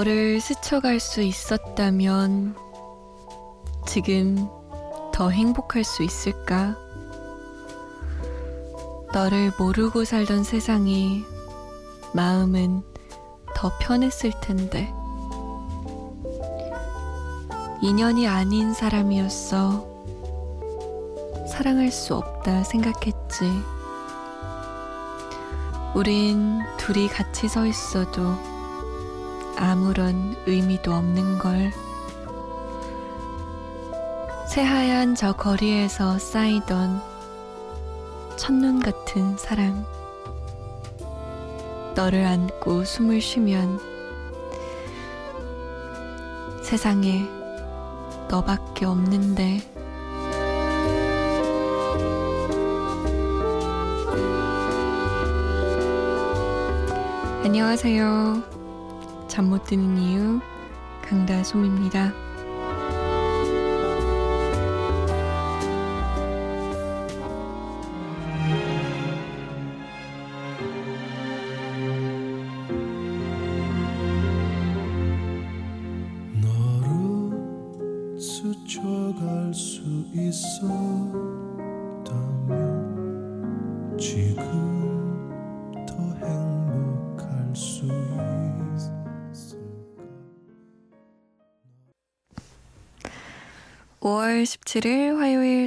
너를 스쳐갈 수 있었다면 지금 더 행복할 수 있을까? 너를 모르고 살던 세상이 마음은 더 편했을 텐데. 인연이 아닌 사람이었어. 사랑할 수 없다 생각했지. 우린 둘이 같이 서 있어도 아무런 의미도 없는 걸. 새하얀 저 거리에서 쌓이던 첫눈 같은 사랑. 너를 안고 숨을 쉬면 세상에 너밖에 없는데. 안녕하세요. 잠 못 드는 이유 강다솜입니다.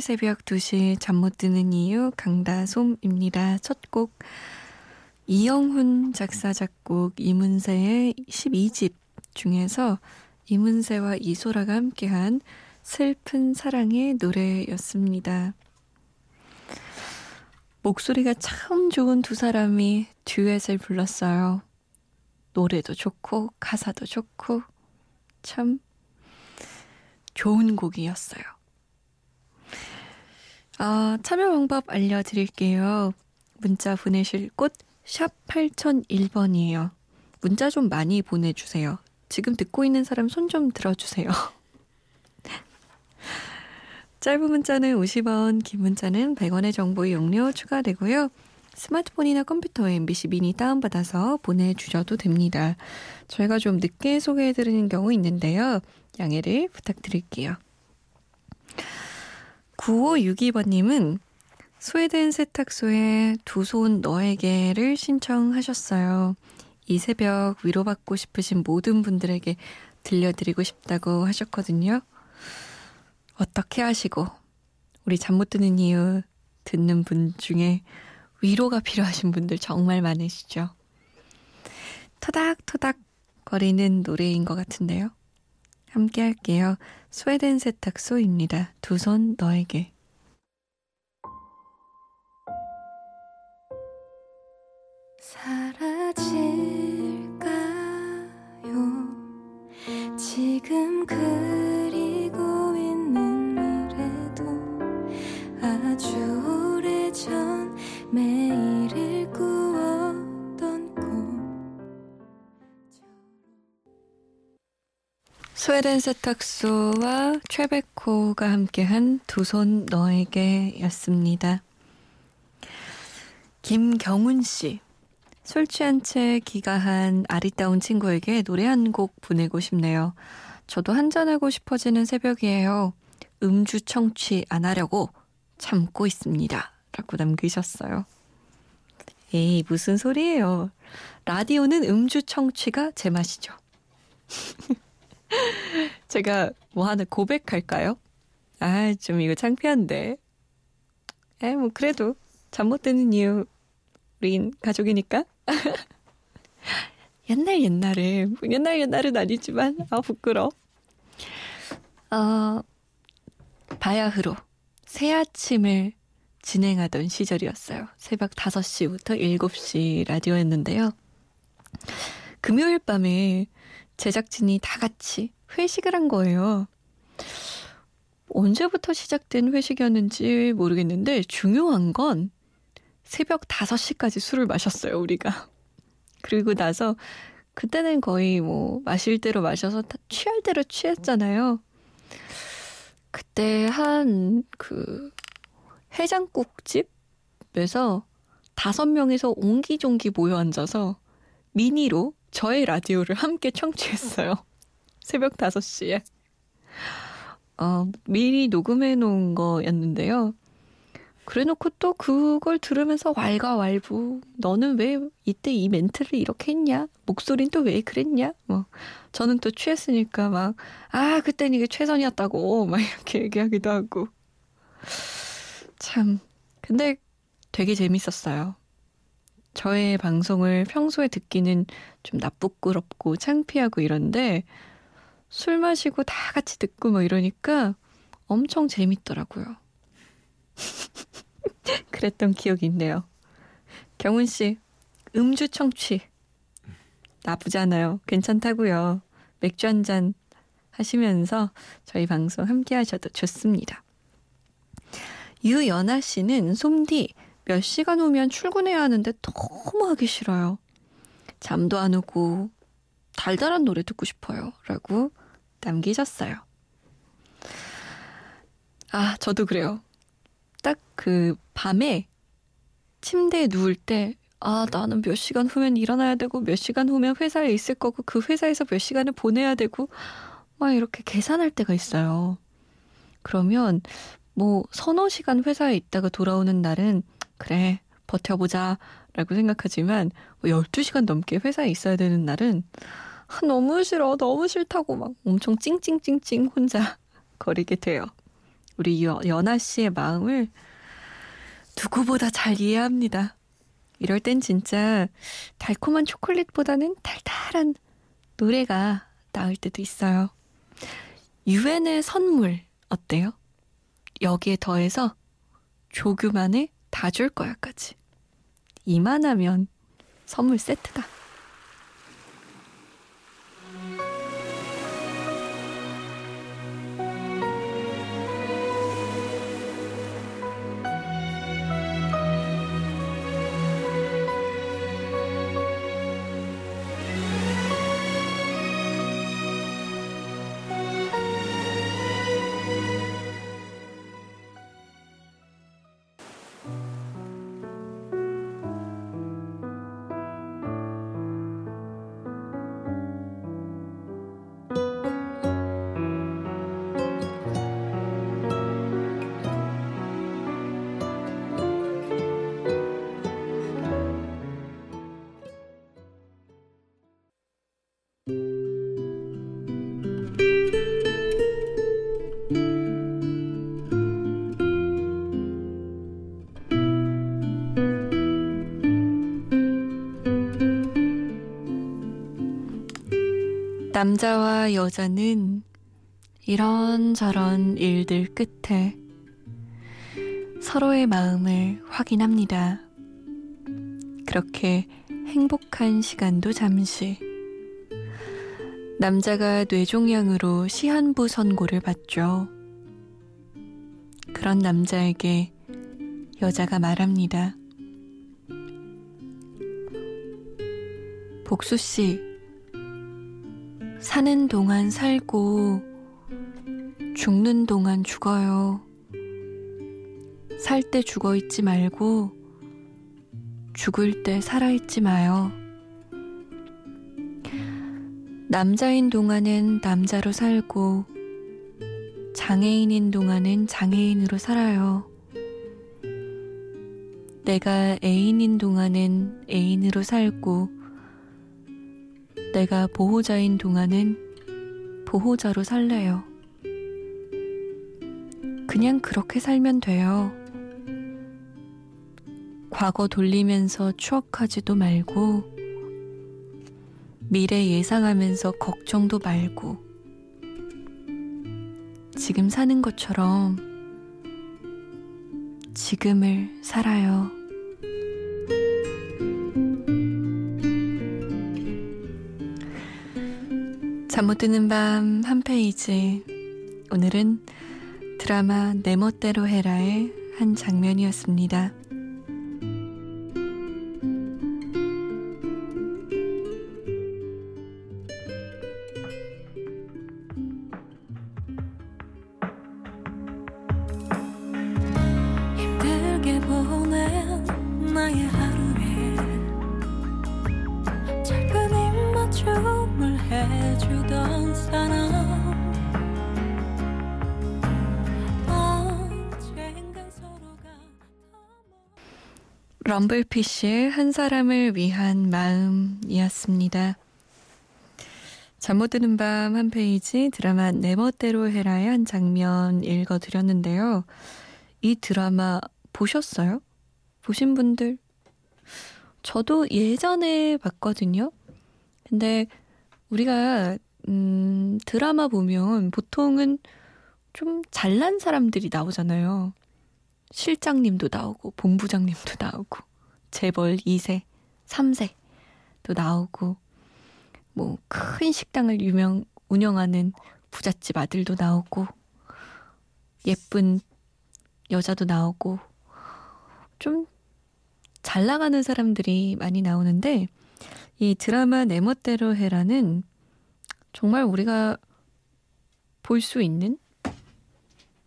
새벽 2시 잠 못 드는 이유 강다솜입니다. 첫 곡 이영훈 작사 작곡 이문세의 12집 중에서 이문세와 이소라가 함께한 슬픈 사랑의 노래였습니다. 목소리가 참 좋은 두 사람이 듀엣을 불렀어요. 노래도 좋고 가사도 좋고 참 좋은 곡이었어요. 아, 참여 방법 알려드릴게요. 문자 보내실 곳 샵 8001번이에요. 문자 좀 많이 보내주세요. 지금 듣고 있는 사람 손 좀 들어주세요. 짧은 문자는 50원, 긴 문자는 100원의 정보 이용료 추가되고요. 스마트폰이나 컴퓨터에 MBC 미니 다운받아서 보내주셔도 됩니다. 저희가 좀 늦게 소개해드리는 경우 있는데요. 양해를 부탁드릴게요. 9562번님은 스웨덴 세탁소에 두 손 너에게를 신청하셨어요. 이 새벽 위로받고 싶으신 모든 분들에게 들려드리고 싶다고 하셨거든요. 어떻게 하시고 우리 잠 못 드는 이유 듣는 분 중에 위로가 필요하신 분들 정말 많으시죠. 토닥토닥 거리는 노래인 것 같은데요. 함께 할게요. 스웨덴 세탁소입니다. 두 손 너에게. 지금 그 스웨덴 세탁소와 최백호가 함께한 두 손 너에게 였습니다. 김경훈 씨. 술 취한 채 기가한 아리따운 친구에게 노래 한 곡 보내고 싶네요. 저도 한잔하고 싶어지는 새벽이에요. 음주 청취 안 하려고 참고 있습니다. 라고 남기셨어요. 에이, 무슨 소리예요. 라디오는 음주 청취가 제 맛이죠. 제가 뭐 하나 고백할까요? 아, 좀 이거 창피한데. 에, 뭐, 그래도 잠 못 드는 이유, 우린 가족이니까. 옛날 옛날에 뭐 옛날 옛날은 아니지만 아 부끄러. 어 바야흐로 새 아침을 진행하던 시절이었어요. 새벽 5시부터 7시 라디오였는데요. 금요일 밤에 제작진이 다 같이 회식을 한 거예요. 언제부터 시작된 회식이었는지 모르겠는데 중요한 건 새벽 5시까지 술을 마셨어요, 우리가. 그리고 나서 그때는 거의 뭐 마실 대로 마셔서 취할 대로 취했잖아요. 그때 한 그 해장국집에서 다섯 명에서 옹기종기 모여 앉아서 미니로 저의 라디오를 함께 청취했어요. 새벽 5시에. 어, 미리 녹음해 놓은 거였는데요. 그래 놓고 또 그걸 들으면서 왈가왈부. 너는 왜 이때 이 멘트를 이렇게 했냐? 목소린 또 왜 그랬냐? 뭐, 저는 또 취했으니까 막, 아, 그땐 이게 최선이었다고. 막 이렇게 얘기하기도 하고. 참. 근데 되게 재밌었어요. 저의 방송을 평소에 듣기는 좀 나쁘끄럽고 창피하고 이런데, 술 마시고 다 같이 듣고 뭐 이러니까 엄청 재밌더라고요. 그랬던 기억이 있네요. 경훈 씨, 음주 청취. 나쁘잖아요. 괜찮다고요. 맥주 한 잔 하시면서 저희 방송 함께 하셔도 좋습니다. 유연아 씨는 솜디 몇 시간 후면 출근해야 하는데 너무 하기 싫어요. 잠도 안 오고 달달한 노래 듣고 싶어요. 라고 남기셨어요. 아, 저도 그래요. 딱 그 밤에 침대에 누울 때, 아, 나는 몇 시간 후면 일어나야 되고, 몇 시간 후면 회사에 있을 거고, 그 회사에서 몇 시간을 보내야 되고, 막 이렇게 계산할 때가 있어요. 그러면, 뭐, 서너 시간 회사에 있다가 돌아오는 날은, 그래, 버텨보자, 라고 생각하지만, 뭐 12시간 넘게 회사에 있어야 되는 날은, 아, 너무 싫어, 너무 싫다고 막 엄청 찡찡찡찡 혼자 거리게 돼요. 우리 여, 연아 씨의 마음을 누구보다 잘 이해합니다. 이럴 땐 진짜 달콤한 초콜릿보다는 달달한 노래가 나을 때도 있어요. 유엔의 선물 어때요? 여기에 더해서 조규만의 다 줄 거야까지. 이만하면 선물 세트다. 남자와 여자는 이런저런 일들 끝에 서로의 마음을 확인합니다. 그렇게 행복한 시간도 잠시. 남자가 뇌종양으로 시한부 선고를 받죠. 그런 남자에게 여자가 말합니다. 복수 씨, 사는 동안 살고 죽는 동안 죽어요. 살 때 죽어 있지 말고 죽을 때 살아 있지 마요. 남자인 동안은 남자로 살고 장애인인 동안은 장애인으로 살아요. 내가 애인인 동안은 애인으로 살고 내가 보호자인 동안은 보호자로 살래요. 그냥 그렇게 살면 돼요. 과거 돌리면서 추억하지도 말고, 미래 예상하면서 걱정도 말고, 지금 사는 것처럼 지금을 살아요. 잠 못 드는 밤 한 페이지. 오늘은 드라마 내 멋대로 해라의 한 장면이었습니다. 럼블피쉬의 한 사람을 위한 마음이었습니다. 잠 못 드는 밤 한 페이지 드라마 내 멋대로 해라의 한 장면 읽어드렸는데요. 이 드라마 보셨어요? 보신 분들? 저도 예전에 봤거든요. 근데 우리가 음, 드라마 보면 보통은 좀 잘난 사람들이 나오잖아요. 실장님도 나오고 본부장님도 나오고 재벌 2세, 3세도 나오고 뭐 큰 식당을 유명 운영하는 부잣집 아들도 나오고 예쁜 여자도 나오고 좀 잘 나가는 사람들이 많이 나오는데 이 드라마 내 멋대로 해라는 정말 우리가 볼 수 있는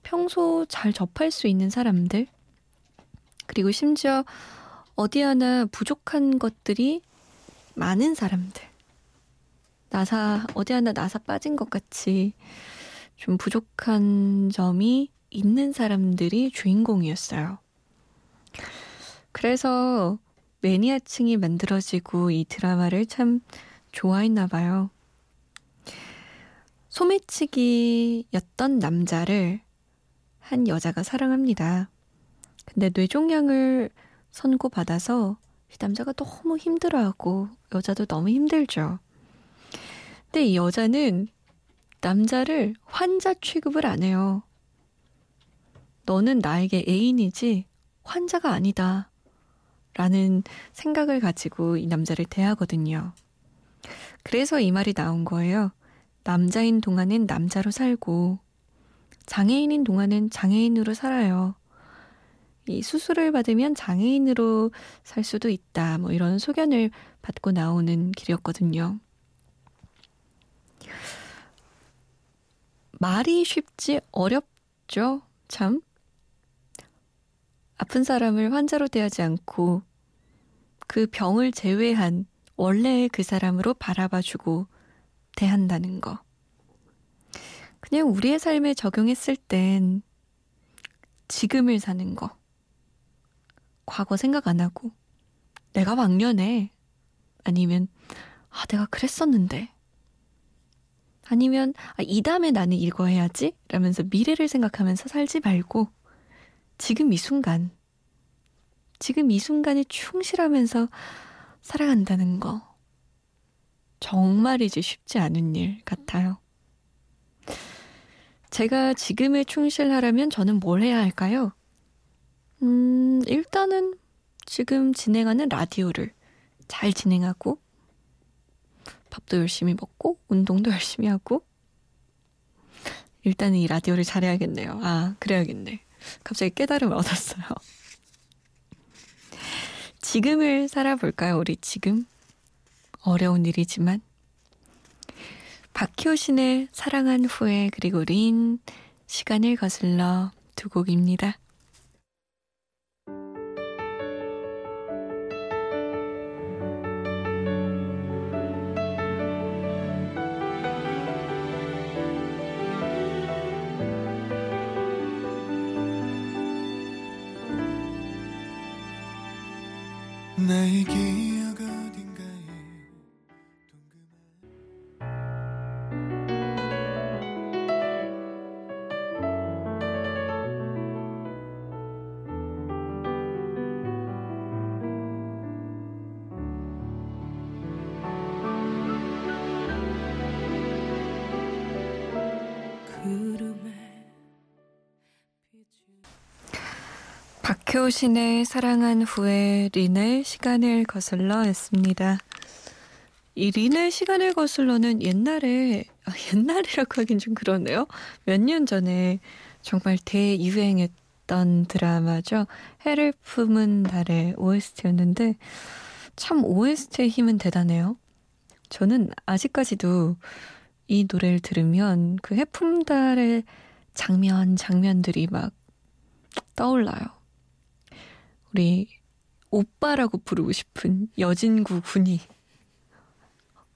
평소 잘 접할 수 있는 사람들 그리고 심지어 어디 하나 부족한 것들이 많은 사람들 나사 어디 하나 나사 빠진 것 같이 좀 부족한 점이 있는 사람들이 주인공이었어요. 그래서 매니아층이 만들어지고 이 드라마를 참 좋아했나 봐요. 소매치기였던 남자를 한 여자가 사랑합니다. 근데 뇌종양을 선고받아서 이 남자가 너무 힘들어하고 여자도 너무 힘들죠. 근데 이 여자는 남자를 환자 취급을 안 해요. 너는 나에게 애인이지 환자가 아니다. 라는 생각을 가지고 이 남자를 대하거든요. 그래서 이 말이 나온 거예요. 남자인 동안엔 남자로 살고 장애인인 동안은 장애인으로 살아요. 이 수술을 받으면 장애인으로 살 수도 있다. 뭐 이런 소견을 받고 나오는 길이었거든요. 말이 쉽지 어렵죠. 참. 아픈 사람을 환자로 대하지 않고 그 병을 제외한 원래의 그 사람으로 바라봐주고 대한다는 거. 그냥 우리의 삶에 적용했을 땐 지금을 사는 거. 과거 생각 안 하고 내가 막년에 아니면 아 내가 그랬었는데 아니면 아, 이 다음에 나는 이거 해야지 라면서 미래를 생각하면서 살지 말고 지금 이 순간 지금 이 순간에 충실하면서 살아간다는 거 정말이지 쉽지 않은 일 같아요. 제가 지금에 충실하려면 저는 뭘 해야 할까요? 음, 일단은 지금 진행하는 라디오를 잘 진행하고, 밥도 열심히 먹고, 운동도 열심히 하고, 일단은 이 라디오를 잘해야겠네요. 아, 그래야겠네. 갑자기 깨달음을 얻었어요. 지금을 살아볼까요, 우리 지금? 어려운 일이지만. 박효신의 사랑한 후에 그리고 린 시간을 거슬러 두 곡입니다. 나에게 박효신의 사랑한 후에 린의 시간을 거슬러 했습니다. 이 린의 시간을 거슬러는 옛날에, 아, 옛날이라고 하긴 좀 그러네요. 몇 년 전에 정말 대유행했던 드라마죠. 해를 품은 달의 OST였는데, 참 OST의 힘은 대단해요. 저는 아직까지도 이 노래를 들으면 그 해품달의 장면, 장면들이 막 떠올라요. 우리 오빠라고 부르고 싶은 여진구 군이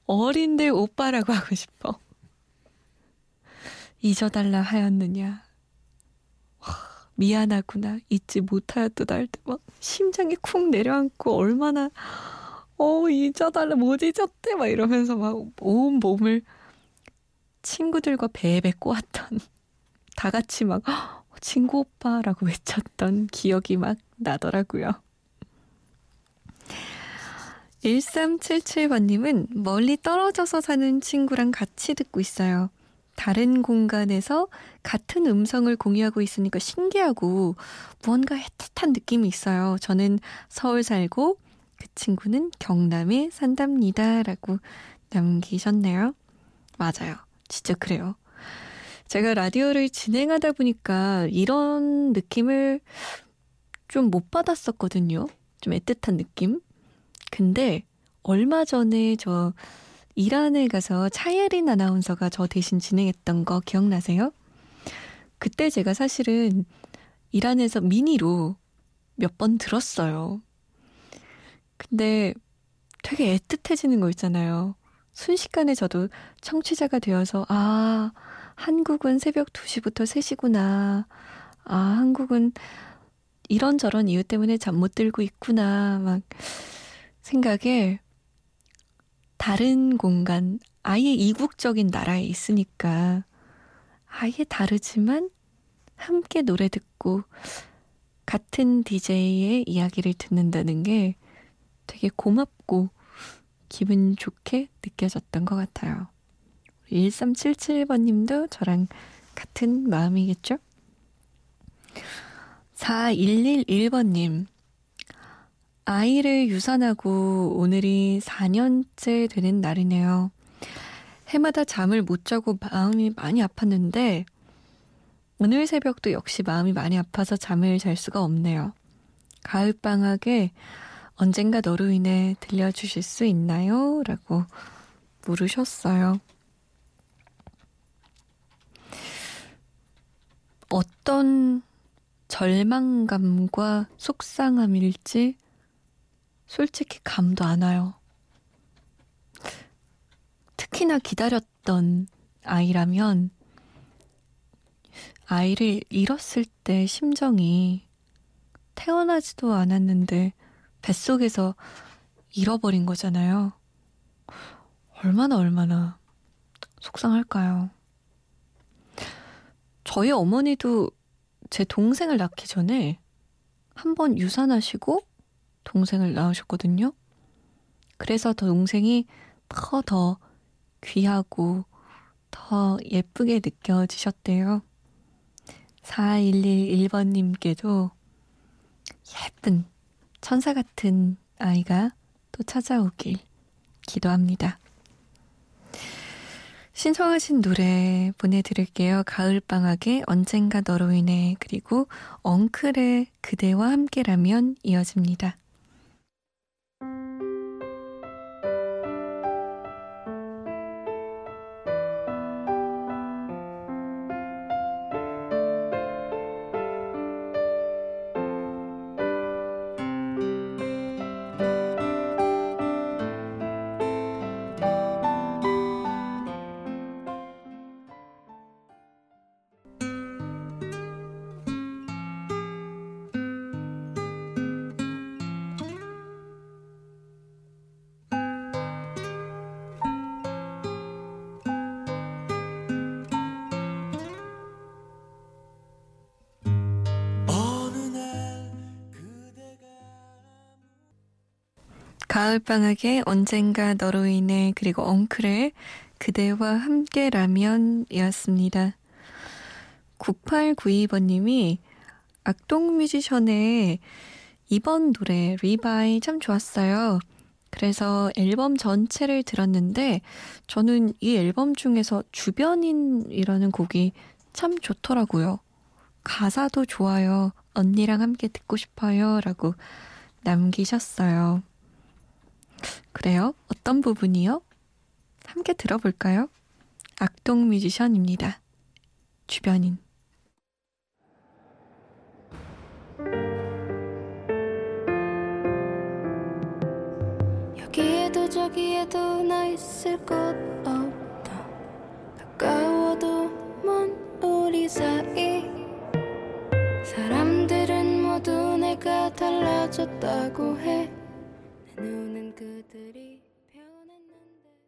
어린데 오빠라고 하고 싶어. 잊어달라 하였느냐. 미안하구나 잊지 못하였던 날들 막 심장이 쿵 내려앉고 얼마나 어 잊어달라 못 잊었대 막 이러면서 막 온 몸을 친구들과 배에 꼬았던 다 같이 막 친구 오빠라고 외쳤던 기억이 막 나더라고요. 1377번님은 멀리 떨어져서 사는 친구랑 같이 듣고 있어요. 다른 공간에서 같은 음성을 공유하고 있으니까 신기하고 무언가 애틋한 느낌이 있어요. 저는 서울 살고 그 친구는 경남에 산답니다. 라고 남기셨네요. 맞아요. 진짜 그래요. 제가 라디오를 진행하다 보니까 이런 느낌을 좀 못 받았었거든요. 좀 애틋한 느낌. 근데 얼마 전에 저 이란에 가서 차예린 아나운서가 저 대신 진행했던 거 기억나세요? 그때 제가 사실은 이란에서 미니로 몇 번 들었어요. 근데 되게 애틋해지는 거 있잖아요. 순식간에 저도 청취자가 되어서, 아, 한국은 새벽 2시부터 3시구나. 아, 한국은 이런저런 이유 때문에 잠 못 들고 있구나. 막 생각에 다른 공간, 아예 이국적인 나라에 있으니까 아예 다르지만 함께 노래 듣고 같은 DJ의 이야기를 듣는다는 게 되게 고맙고 기분 좋게 느껴졌던 것 같아요. 1377번님도 저랑 같은 마음이겠죠? 4111번님. 아이를 유산하고 오늘이 4년째 되는 날이네요. 해마다 잠을 못 자고 마음이 많이 아팠는데 오늘 새벽도 역시 마음이 많이 아파서 잠을 잘 수가 없네요. 가을방학에 언젠가 너로 인해 들려주실 수 있나요? 라고 물으셨어요. 어떤 절망감과 속상함일지 솔직히 감도 안 와요. 특히나 기다렸던 아이라면 아이를 잃었을 때 심정이 태어나지도 않았는데 뱃속에서 잃어버린 거잖아요. 얼마나 얼마나 속상할까요? 저희 어머니도 제 동생을 낳기 전에 한 번 유산하시고 동생을 낳으셨거든요. 그래서 더 동생이 더더 귀하고 더 예쁘게 느껴지셨대요. 4111번님께도 예쁜 천사 같은 아이가 또 찾아오길 기도합니다. 신청하신 노래 보내드릴게요. 가을방학의 언젠가 너로 인해 그리고 엉클의 그대와 함께라면 이어집니다. 가을방학에 언젠가 너로 인해 그리고 엉클의 그대와 함께라면이었습니다. 9892번님이 악동 뮤지션의 이번 노래 RE-BYE 참 좋았어요. 그래서 앨범 전체를 들었는데 저는 이 앨범 중에서 주변인이라는 곡이 참 좋더라고요. 가사도 좋아요. 언니랑 함께 듣고 싶어요. 라고 남기셨어요. 그래요? 어떤 부분이요? 함께 들어볼까요? 악동 뮤지션입니다. 주변인. 여기에도 저기에도 나 있을 곳 없다. 가까워도 먼 우리 사이. 사랑 달라졌다고 해. 변했는데.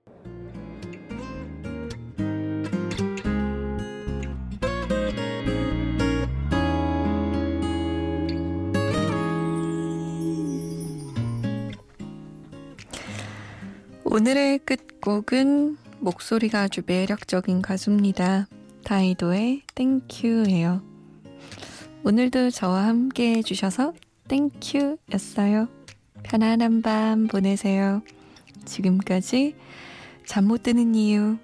오늘의 끝곡은 목소리가 아주 매력적인 가수입니다. 다이도의 땡큐예요. 오늘도 저와 함께 해주셔서 땡큐였어요. 편안한 밤 보내세요. 지금까지 잠 못 드는 이유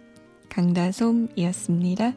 강다솜이었습니다.